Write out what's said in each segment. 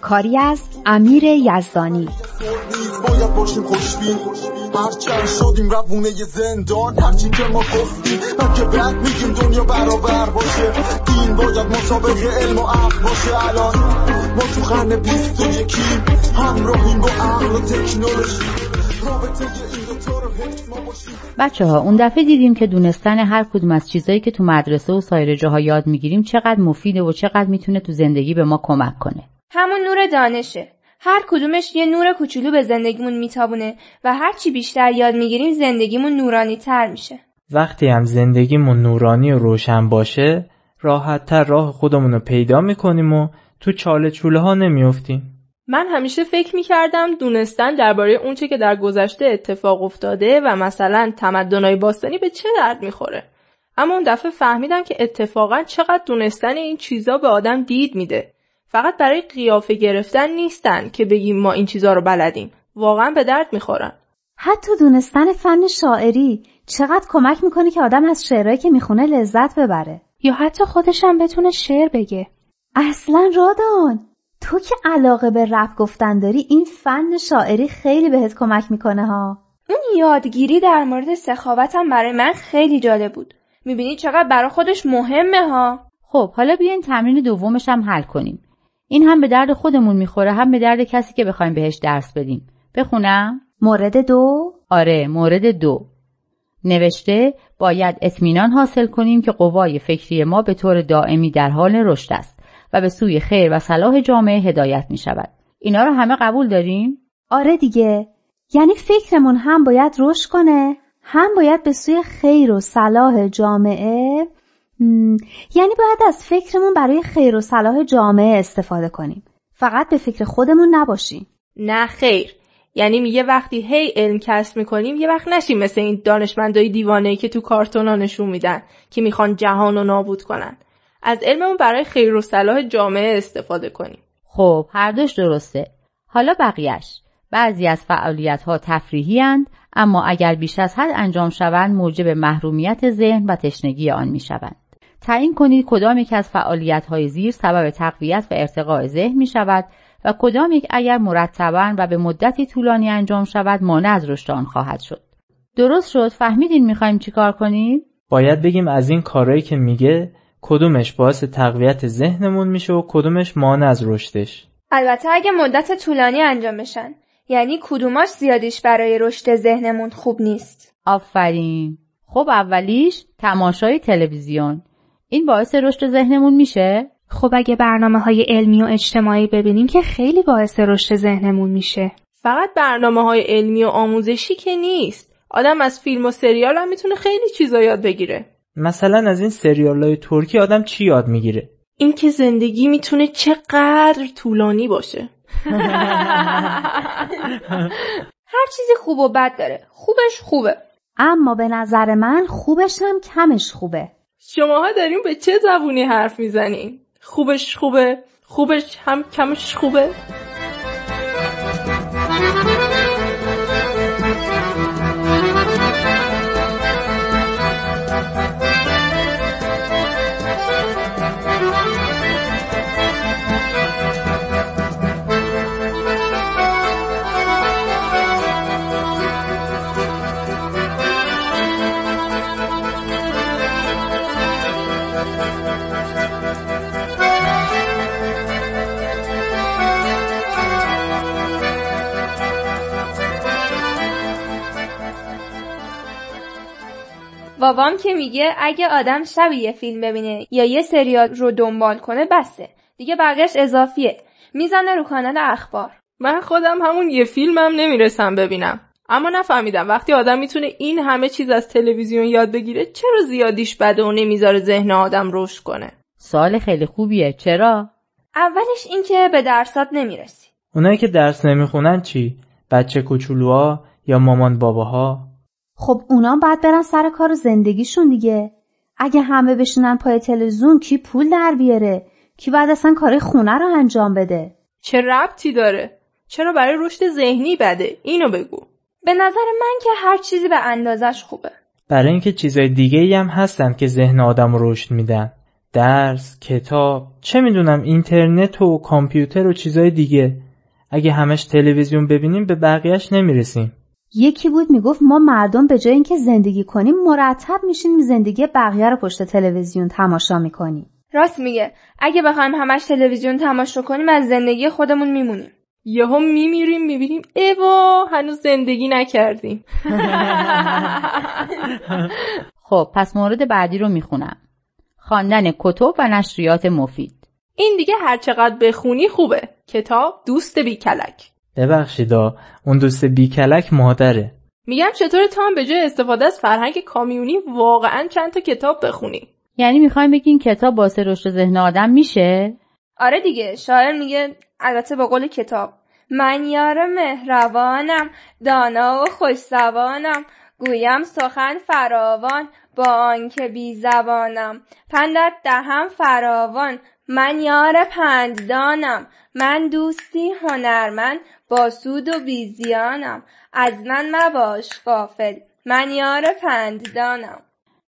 کاری از امیر یزدانی. باید باشیم خوشبین. هرچند شدیم روونه زندان هرچی که ما گفتیم من که بعد میگیم دنیا برابر باشه. دین باید مسابقه علم و عقل باشه. الان ما تو قرن بیست و یکیم همراهیم با عقل و تکنولوژی. بچه ها اون دفعه دیدیم که دونستن هر کدوم از چیزایی که تو مدرسه و سایر جاها یاد می‌گیریم چقدر مفیده و چقدر می‌تونه تو زندگی به ما کمک کنه. همون نور دانشه. هر کدومش یه نور کوچولو به زندگیمون میتابونه و هر چی بیشتر یاد می‌گیریم زندگیمون نورانی تر میشه. وقتی هم زندگیمون نورانی و روشن باشه راحت تر راه خودمون رو پیدا می‌کنیم و تو چاله چوله ها نمیافتیم. من همیشه فکر می‌کردم دونستن درباره اونچه که در گذشته اتفاق افتاده و مثلا تمدنهای باستانی به چه درد می‌خوره. اما اون دفعه فهمیدم که اتفاقا چقدر دونستن این چیزا به آدم دید میده. فقط برای قیافه گرفتن نیستن که بگیم ما این چیزا رو بلدیم. واقعا به درد می‌خورن. حتی دونستن فن شاعری چقدر کمک می‌کنه که آدم از شعرهایی که می‌خونه لذت ببره. یا حتی خودشم بتونه شعر بگه. اصلا رادان تو که علاقه به رپ گفتن داری این فن شاعری خیلی بهت کمک می‌کنه ها اون یادگیری در مورد سخاوتم برای من خیلی جالب بود می‌بینی چقدر برای خودش مهمه ها خب حالا بیاین تمرین دومش هم حل کنیم این هم به درد خودمون می‌خوره هم به درد کسی که بخوایم بهش درس بدیم بخونم مورد دو آره مورد دو نوشته باید اطمینان حاصل کنیم که قوای فکری ما به طور دائمی در حال رشد است و به سوی خیر و صلاح جامعه هدایت می شود. اینا رو همه قبول داریم؟ آره دیگه. یعنی فکرمون هم باید رشد کنه هم باید به سوی خیر و صلاح جامعه یعنی باید از فکرمون برای خیر و صلاح جامعه استفاده کنیم. فقط به فکر خودمون نباشیم. نه خیر. یعنی میگه وقتی هی علم کسب می‌کنیم یه وقت نشیم مثل این دانشمندای دیوانه که تو کارتونا نشون میدن که می‌خوان جهان رو نابود کنن. از علممون برای خیر و صلاح جامعه استفاده کنیم. خب هر دوش درسته. حالا بقیهش. بعضی از فعالیت ها تفریحی هند، اما اگر بیش از حد انجام شوند موجب محرومیت ذهن و تشنگی آن می شوند. تعیین کنید کدام یک از فعالیت های زیر سبب تقویت و ارتقاء ذهن می شود و کدام یک اگر مرتبا و به مدتی طولانی انجام شود مانع از رشد آن خواهد شد. درست شد. فهمیدین می‌خوایم چیکار کنیم؟ باید بگیم از این کارهایی که میگه کدومش باعث تقویت ذهنمون میشه و کدومش مانع از رشدش البته اگه مدت طولانی انجام بشن یعنی کدوماش زیادیش برای رشد ذهنمون خوب نیست. آفرین. خب اولیش تماشای تلویزیون. این باعث رشد ذهنمون میشه؟ خب اگه برنامه های علمی و اجتماعی ببینیم که خیلی باعث رشد ذهنمون میشه. فقط برنامه های علمی و آموزشی که نیست. آدم از فیلم و سریال هم می‌تونه خیلی چیزا یاد بگیره. مثلا از این سریال های ترکی آدم چی یاد می‌گیره؟ اینکه زندگی می‌تونه چقدر طولانی باشه. هر چیزی خوب و بد داره. خوبش خوبه. اما به نظر من خوبش هم کمش خوبه. شماها داریم به چه زبونی حرف می‌زنین؟ خوبش خوبه خوبش هم کمش خوبه بابام که میگه اگه آدم شب یه فیلم ببینه یا یه سریال رو دنبال کنه بسه. دیگه بقیش اضافیه. می‌زنه رو کانال اخبار. من خودم همون یه فیلمم نمی‌رسم ببینم. اما نفهمیدم. وقتی آدم می‌تونه این همه چیز از تلویزیون یاد بگیره چرا زیادیش بده و نمی‌ذاره ذهن آدم رشد کنه؟ سوال خیلی خوبیه. چرا؟ اولش اینکه به درسات نمی‌رسی. اونایی که درس نمی‌خونن چی؟ بچه کوچولوها یا مامان باباها؟ خب اونا باید برن سر کار زندگیشون دیگه. اگه همه بشینن پای تلویزیون کی پول در بیاره؟ کی بعد اصلا کار خونه رو انجام بده؟ چه ربطی داره؟ چرا برای رشد ذهنی بده؟ اینو بگو. به نظر من که هر چیزی به اندازش خوبه. برای اینکه چیزای دیگه ای هم هستن که ذهن آدم رو رشد میدن. درس، کتاب، چه می‌دونم اینترنت و کامپیوتر و چیزای دیگه. اگه همش تلویزیون ببینیم به بقیهش نمی‌رسیم. یکی بود می‌گفت ما مردم به جای اینکه زندگی کنیم مرتب میشینیم زندگی بقیه رو پشت تلویزیون تماشا می‌کنیم. راست میگه. اگه بخوایم همش تلویزیون تماشا کنیم از زندگی خودمون میمونیم. یهو میمیریم می‌بینیم ایوا هنوز زندگی نکردیم. خب پس مورد بعدی رو می‌خونم. خواندن کتب و نشریات مفید. این دیگه هر چقدر بخونی خوبه. کتاب دوست بیکلک. ببخشیدا اون دوست بیکلک مادره. میگم چطور تا هم به جای استفاده از فرهنگ کامیونی واقعا چند تا کتاب بخونی؟ یعنی می‌خوایم بگین کتاب باعث رشد ذهن آدم میشه؟ آره دیگه شاعر میگه البته با قول کتاب من یار مهربانم دانا و خوشزبانم گویم سخن فراوان با آنکه بی زبانم پندت دهم فراوان من یار پنددانم. من دوستی هنرمند با سود و بیزیانم. از من مباش غافل. من یار پنددانم.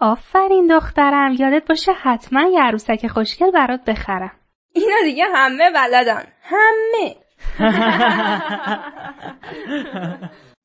آفرین دخترم. یادت باشه حتما یه عروسک خوشگل برات بخرم. اینا دیگه همه بلدن. همه.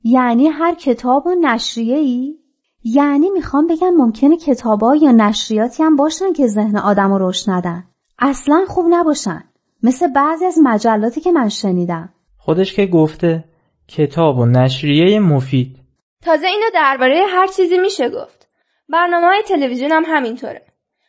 یعنی هر کتاب و نشریه ای؟ یعنی می‌خوام بگم ممکنه کتابا یا نشریاتی هم باشن که ذهن آدم رو رشد ندن. اصلا خوب نباشن. مثل بعضی از مجلاتی که من شنیدم. خودش که گفته کتاب و نشریه مفید. تازه اینو درباره هر چیزی میشه گفت. برنامه های تلویزیون هم همینطوره.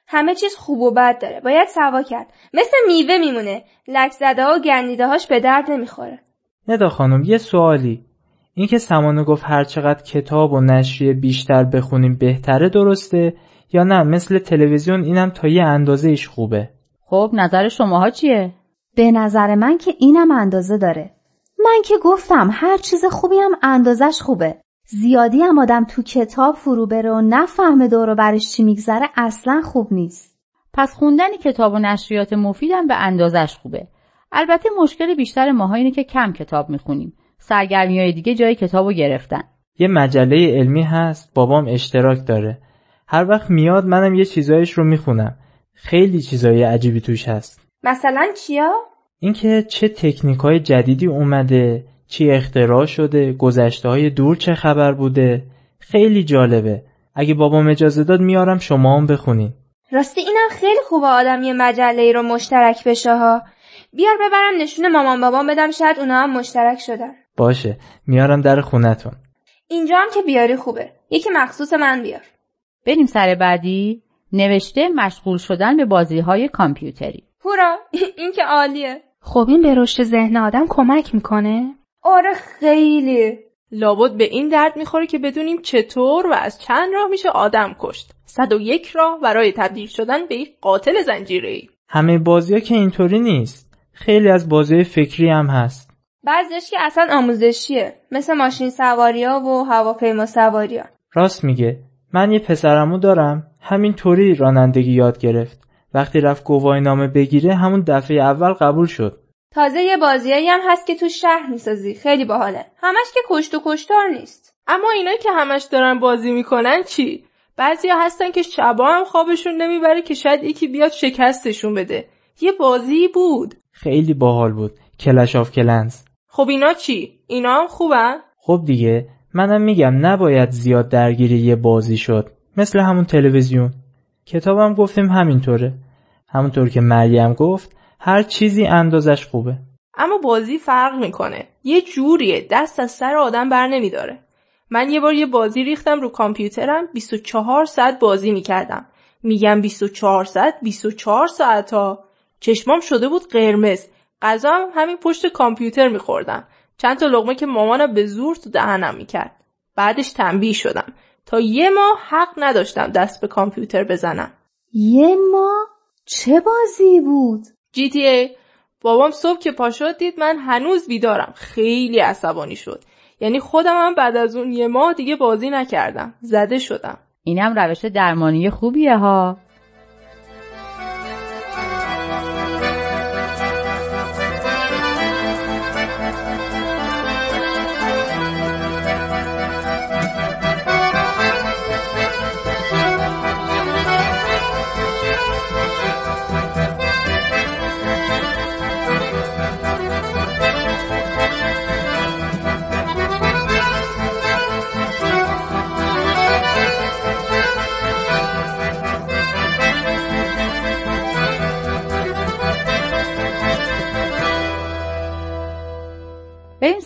همه چیز خوب و بد داره. باید سوا کرد. مثل میوه میمونه. لک زده و گندیده هاش به درد نمی‌خوره. ندا خانم یه سوالی. اینکه سمانه گفت هر چقدر کتاب و نشریه بیشتر بخونیم بهتره درسته یا نه؟ مثل تلویزیون اینم تا یه اندازه ایش خوبه. خب نظر شماها چیه؟ به نظر من که اینم اندازه داره. من که گفتم هر چیز خوبی هم اندازش خوبه. زیادی هم آدم تو کتاب فرو بره و نفهمه دور برش چی میگذره اصلا خوب نیست. پس خوندن کتاب و نشریات مفیدم به اندازش خوبه. البته مشکل بیشتر ماها اینه که کم کتاب می‌خونیم. سرگرمی های دیگه جای کتابو گرفتن. یه مجله علمی هست بابام اشتراک داره. هر وقت میاد منم یه چیزایش رو می‌خونم. خیلی چیزای عجیبی توش هست. مثلا چیا؟ اینکه چه تکنیک های جدیدی اومده چی اختراع شده گذشته های دور چه خبر بوده. خیلی جالبه. اگه بابام اجازه داد میارم شما هم بخونین. راستی اینم خیلی خوبه آدم یه مجله ای رو مشترک بشه ها. بیار ببرم نشون مامان بابام بدم شاید اونا هم مشترک شدن. باشه. میارم در خونتون. اینجا هم که بیاری خوبه. یکی مخصوص من بیار. بریم سر بعدی. نوشته مشغول شدن به بازی های کامپیوتری. هورا این که عالیه. خب این به رشد ذهن آدم کمک می‌کنه؟ آره خیلی. لابد به این درد می‌خوره که بدونیم چطور و از چند راه میشه آدم کشت. 101 راه برای تبدیل شدن به یک قاتل زنجیره‌ای. همه بازی ها که اینطوری نیست. خیلی از بازی فکری هم هست. بعضیش که اصلا آموزشیه مثل ماشین سواریا و هواپیما سواریا راست میگه. من یه پسرمو دارم. همین طوری رانندگی یاد گرفت. وقتی رفت گواهی نامه بگیره همون دفعه اول قبول شد. تازه یه بازیایی هم هست که تو شهر می‌سازی. خیلی باحاله. همش که کشت و کشتار نیست. اما اینا که همش دارن بازی می‌کنن چی؟ بعضیا هستن که شبا هم خوابشون نمی‌بره که شاید یکی بیاد شکستشون بده. یه بازی بود. خیلی باحال بود. کلش آف کلنز. خب اینا چی؟ اینا هم خوبن؟ خب دیگه منم میگم نباید زیاد درگیری یه بازی شد. مثل همون تلویزیون. کتابم گفتیم همینطوره. همونطور که مریم گفت هر چیزی اندازش خوبه. اما بازی فرق می‌کنه. یه جوریه. دست از سر آدم بر نمیداره. من یه بار یه بازی ریختم رو کامپیوترم. 24 ساعت بازی می‌کردم. میگم 24 ساعت؟ 24 ساعت ها. چشمام شده بود قرمز. غذا هم همین پشت کامپیوتر میخوردم. چند تا لغمه که مامانم به زور تو دهنم می‌کرد. بعدش تنبیه شدم. تا یه ماه حق نداشتم دست به کامپیوتر بزنم. یه ماه؟ چه بازی بود؟ جی تی ای. بابام صبح که پا شد دید من هنوز بیدارم. خیلی عصبانی شد. یعنی خودم هم بعد از اون یه ماه دیگه بازی نکردم. زده شدم. اینم روش درمانی خوبیه ها.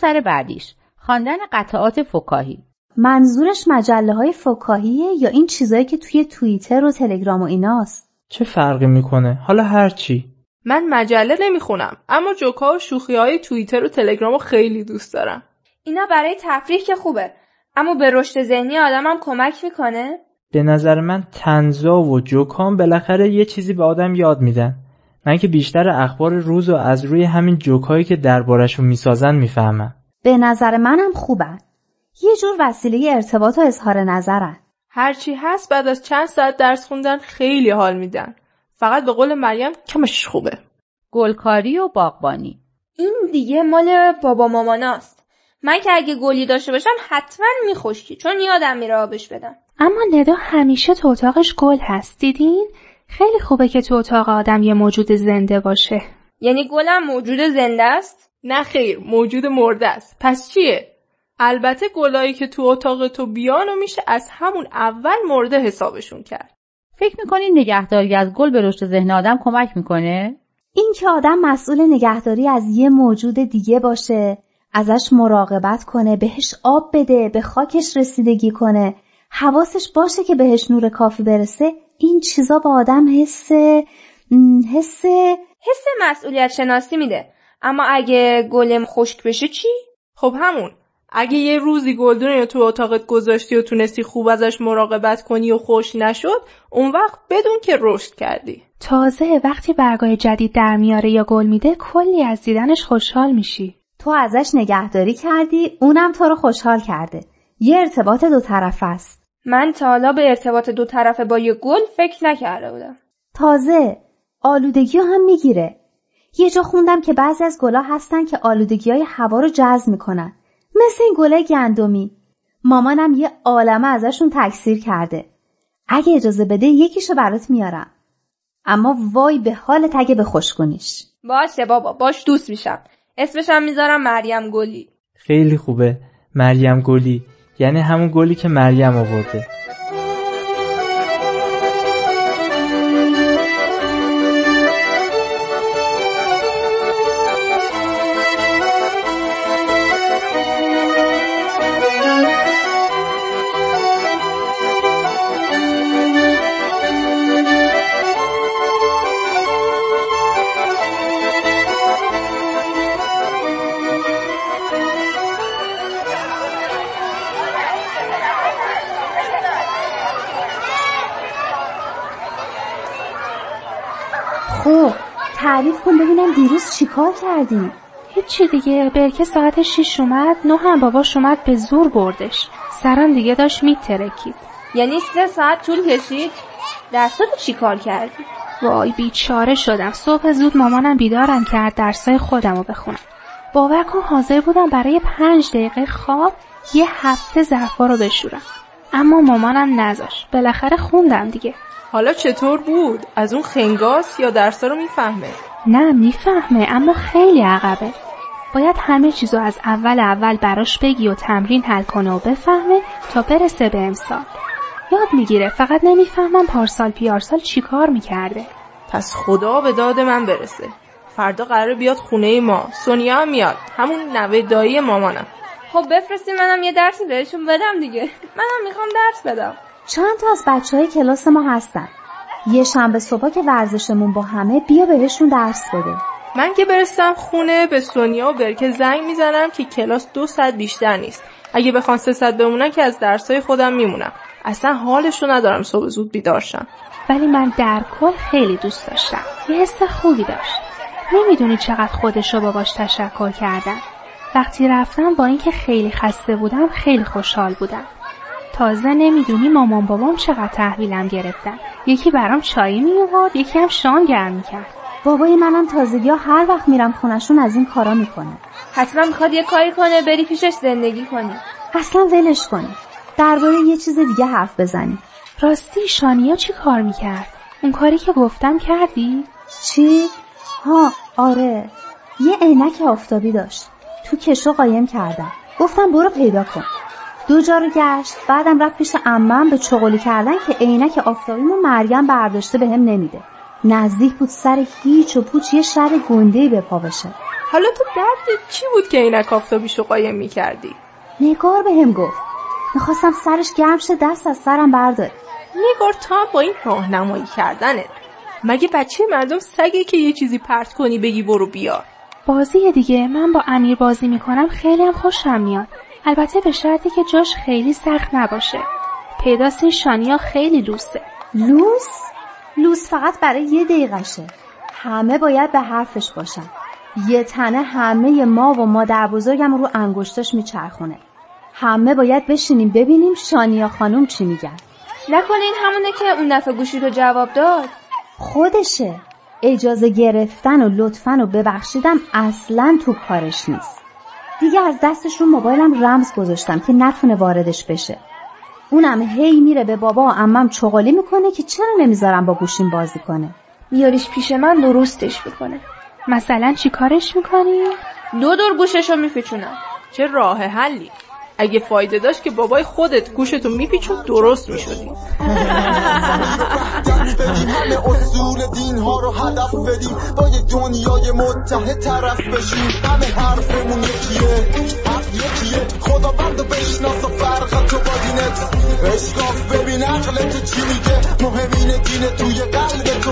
سر بعدیش. خواندن قطعات فکاهی. منظورش مجله های فکاهیه یا این چیزایی که توی توییتر و تلگرام و ایناست؟ چه فرقی می‌کنه؟ حالا هر چی. من مجله نمی‌خونم اما جوکا و شوخی های توییتر و تلگرام رو خیلی دوست دارم. اینا برای تفریح که خوبه اما به رشد ذهنی آدمم کمک می‌کنه؟ به نظر من تنزا و جوکام بالاخره یه چیزی به آدم یاد میدن. من که بیشتر اخبار روز و از روی همین جوکایی که دربارشون می‌سازن می‌فهمم به نظر منم خوبن. یه جور وسیله ارتباط و اظهار نظرن. هرچی هست بعد از چند ساعت درس خوندن خیلی حال میدن. فقط به قول مریم کمش خوبه. گلکاری و باغبانی. این دیگه مال بابا ماماناست. من که اگه گلی داشته باشم حتما میخشکی چون یادم میره آبش بدم اما ندا همیشه تو اتاقش گل هست دیدین؟ خیلی خوبه که تو اتاق آدم یه موجود زنده باشه. یعنی گلم موجود زنده است؟ نه خیر موجود مرده است. پس چیه؟ البته گلایی که تو اتاق تو بیان و میشه از همون اول مرده حسابشون کرد. فکر می‌کنین نگهداری از گل به رشد ذهن آدم کمک می‌کنه؟ این که آدم مسئول نگهداری از یه موجود دیگه باشه ازش مراقبت کنه بهش آب بده به خاکش رسیدگی کنه حواسش باشه که بهش نور کافی برسه این چیزا به آدم حس حس حس مسئولیت شناسی میده. اما اگه گلم خشک بشه چی؟ خب همون. اگه یه روزی گلدون رو تو اتاقت گذاشتی و تونستی خوب ازش مراقبت کنی و خوش نشد اون وقت بدون که رشد کردی. تازه وقتی برگای جدید در میاره یا گل میده کلی از دیدنش خوشحال میشی. تو ازش نگهداری کردی اونم تو رو خوشحال کرده. یه ارتباط دو طرف است. من تا حالا به ارتباط دو طرفه با یه گل فکر نکرده بودم. تازه آلودگی هم می‌گیره. یه جا خوندم که بعضی از گلا هستن که آلودگی های هوا رو جذب می‌کنن. مثل این گله گندمی. مامانم یه عالمه ازشون تکثیر کرده. اگه اجازه بده یکیشو برات میارم. اما وای به حال تگه به خوشگونیش باشه بابا باش دوست میشم. اسمشم می‌ذارم مریم گلی. خیلی خوبه. مریم گلی. یعنی همون گلی که مریم آورده. تعریف کن ببینم دیروز چیکار کردی؟ هیچی دیگه برکه ساعت شیش اومد نه هم باباش اومد به زور بردش. سرم دیگه داشت میترکید. یعنی سه ساعت طول کشید؟ درساتو چی کار کردی؟ وای بیچاره شدم. صبح زود مامانم بیدارم کرد درسای خودم رو بخونم. باور کن حاضر بودم برای پنج دقیقه خواب یه هفته ظرفا رو بشورم. اما مامانم نذاش بالاخره خوندم دیگه. حالا چطور بود؟ از اون خنگاس یا درسا رو می‌فهمه؟ نه می‌فهمه اما خیلی عقبه. باید همه چیزو از اول اول براش بگی و تمرین حل کنه و بفهمه تا برسه به امسال. یاد می‌گیره فقط نمی‌فهمم پارسال پیارسال چی کار می‌کرده. پس خدا به داد من برسه. فردا قرار بیاد خونه ما. سونیا هم میاد. همون نوه دایی مامانم. خب بفرستی منم یه درسی بهشون بدم دیگه. منم می‌خوام درس بدم. چند تا از بچه های کلاس ما هستن. یه شنبه صبح که ورزشمون با همه بیا بهشون درس بده. من که برسم خونه به سونیا و برکه زنگ می‌زنم که کلاس دو ساعت بیشتر نیست. اگه بخوان سه ساعت بمونن که از درسای خودم میمونم. اصلا حالشو ندارم صبح زود بیدار شم. ولی من در کل خیلی دوست داشتم. یه حس خوبی داشت. نمی‌دونی چقدر خودش رو باباش تشکر کردم وقتی رفتم با اینکه خیلی خسته بودم خیلی خوشحال بودم. تازه نمی‌دونی مامان بابام چقدر تحویلم گرفتن. یکی برام چای میوورد یکی هم شام گرم می‌کرد. بابای منم تازگی ها هر وقت میرم خونشون از این کارا می‌کنه. حتما می‌خواد یه کاری کنه بری پیشش زندگی کنی. اصلا ولش کنی. درباره یه چیز دیگه حرف بزنی. راستی شانیا چی کار می‌کرد؟ اون کاری که گفتم کردی؟ چی؟ ها آره. یه عینک آفتابی داشت. تو کشو قایم کردم. گفتم برو پیدا کن. دو جا رو گشت. بعدم رفت پیش عمم به چغلی کردن که عینک آفتابیمو مریم برداشته بهم به نمیده. نزدیک بود سر هیچ و پوچ یه شر گنده به پا بشه حالا تو درد چی بود که عینک آفتابیشو قایم می‌کردی؟ نگار بهم گفت. می‌خواستم سرش گرم شه دست از سرم برداره نگار تا با این راهنمایی کردنت. مگه بچه مردم سگی که یه چیزی پرت کنی بگی برو بیار؟ بازی دیگه. من با امیر بازی می‌کنم خیلی هم خوشم میاد. البته به شرطی که جاش خیلی سخت نباشه. پیداست این شانیا خیلی لوسه. لوس؟ لوس فقط برای یه دقیقشه همه باید به حرفش باشن. یه تنه همه ما و مادر بزرگم رو انگشتش میچرخونه. همه باید بشینیم ببینیم شانیا خانوم چی میگن. نکنه این همونه که اون دفعه گوشی رو جواب داد. خودشه. اجازه گرفتن و لطفن و ببخشیدم اصلا تو کارش نیست. دیگه از دستش رو موبایلم رمز گذاشتم که نتونه واردش بشه. اونم هی میره به بابا و امم چغالی می‌کنه که چرا نمی‌ذارم با گوشیم بازی کنه؟ میاریش پیش من درستش بکنه مثلا چی کارش می‌کنی؟ دو دور گوشش رو میپیچونم چه راه حلی. اگه فایده داشت که بابای خودت گوشتو میپیچون درست می‌شدی. همه اصول دین ها رو هدف بدیم. با یه دنیای متحد طرف بشیم. همه حرفمون یکیه. حق یکیه. خدا بند بشناس و فرق تو با دینت. اشکاف ببین عقل تو چی میگه؟ مهم اینه دین توی قلب تو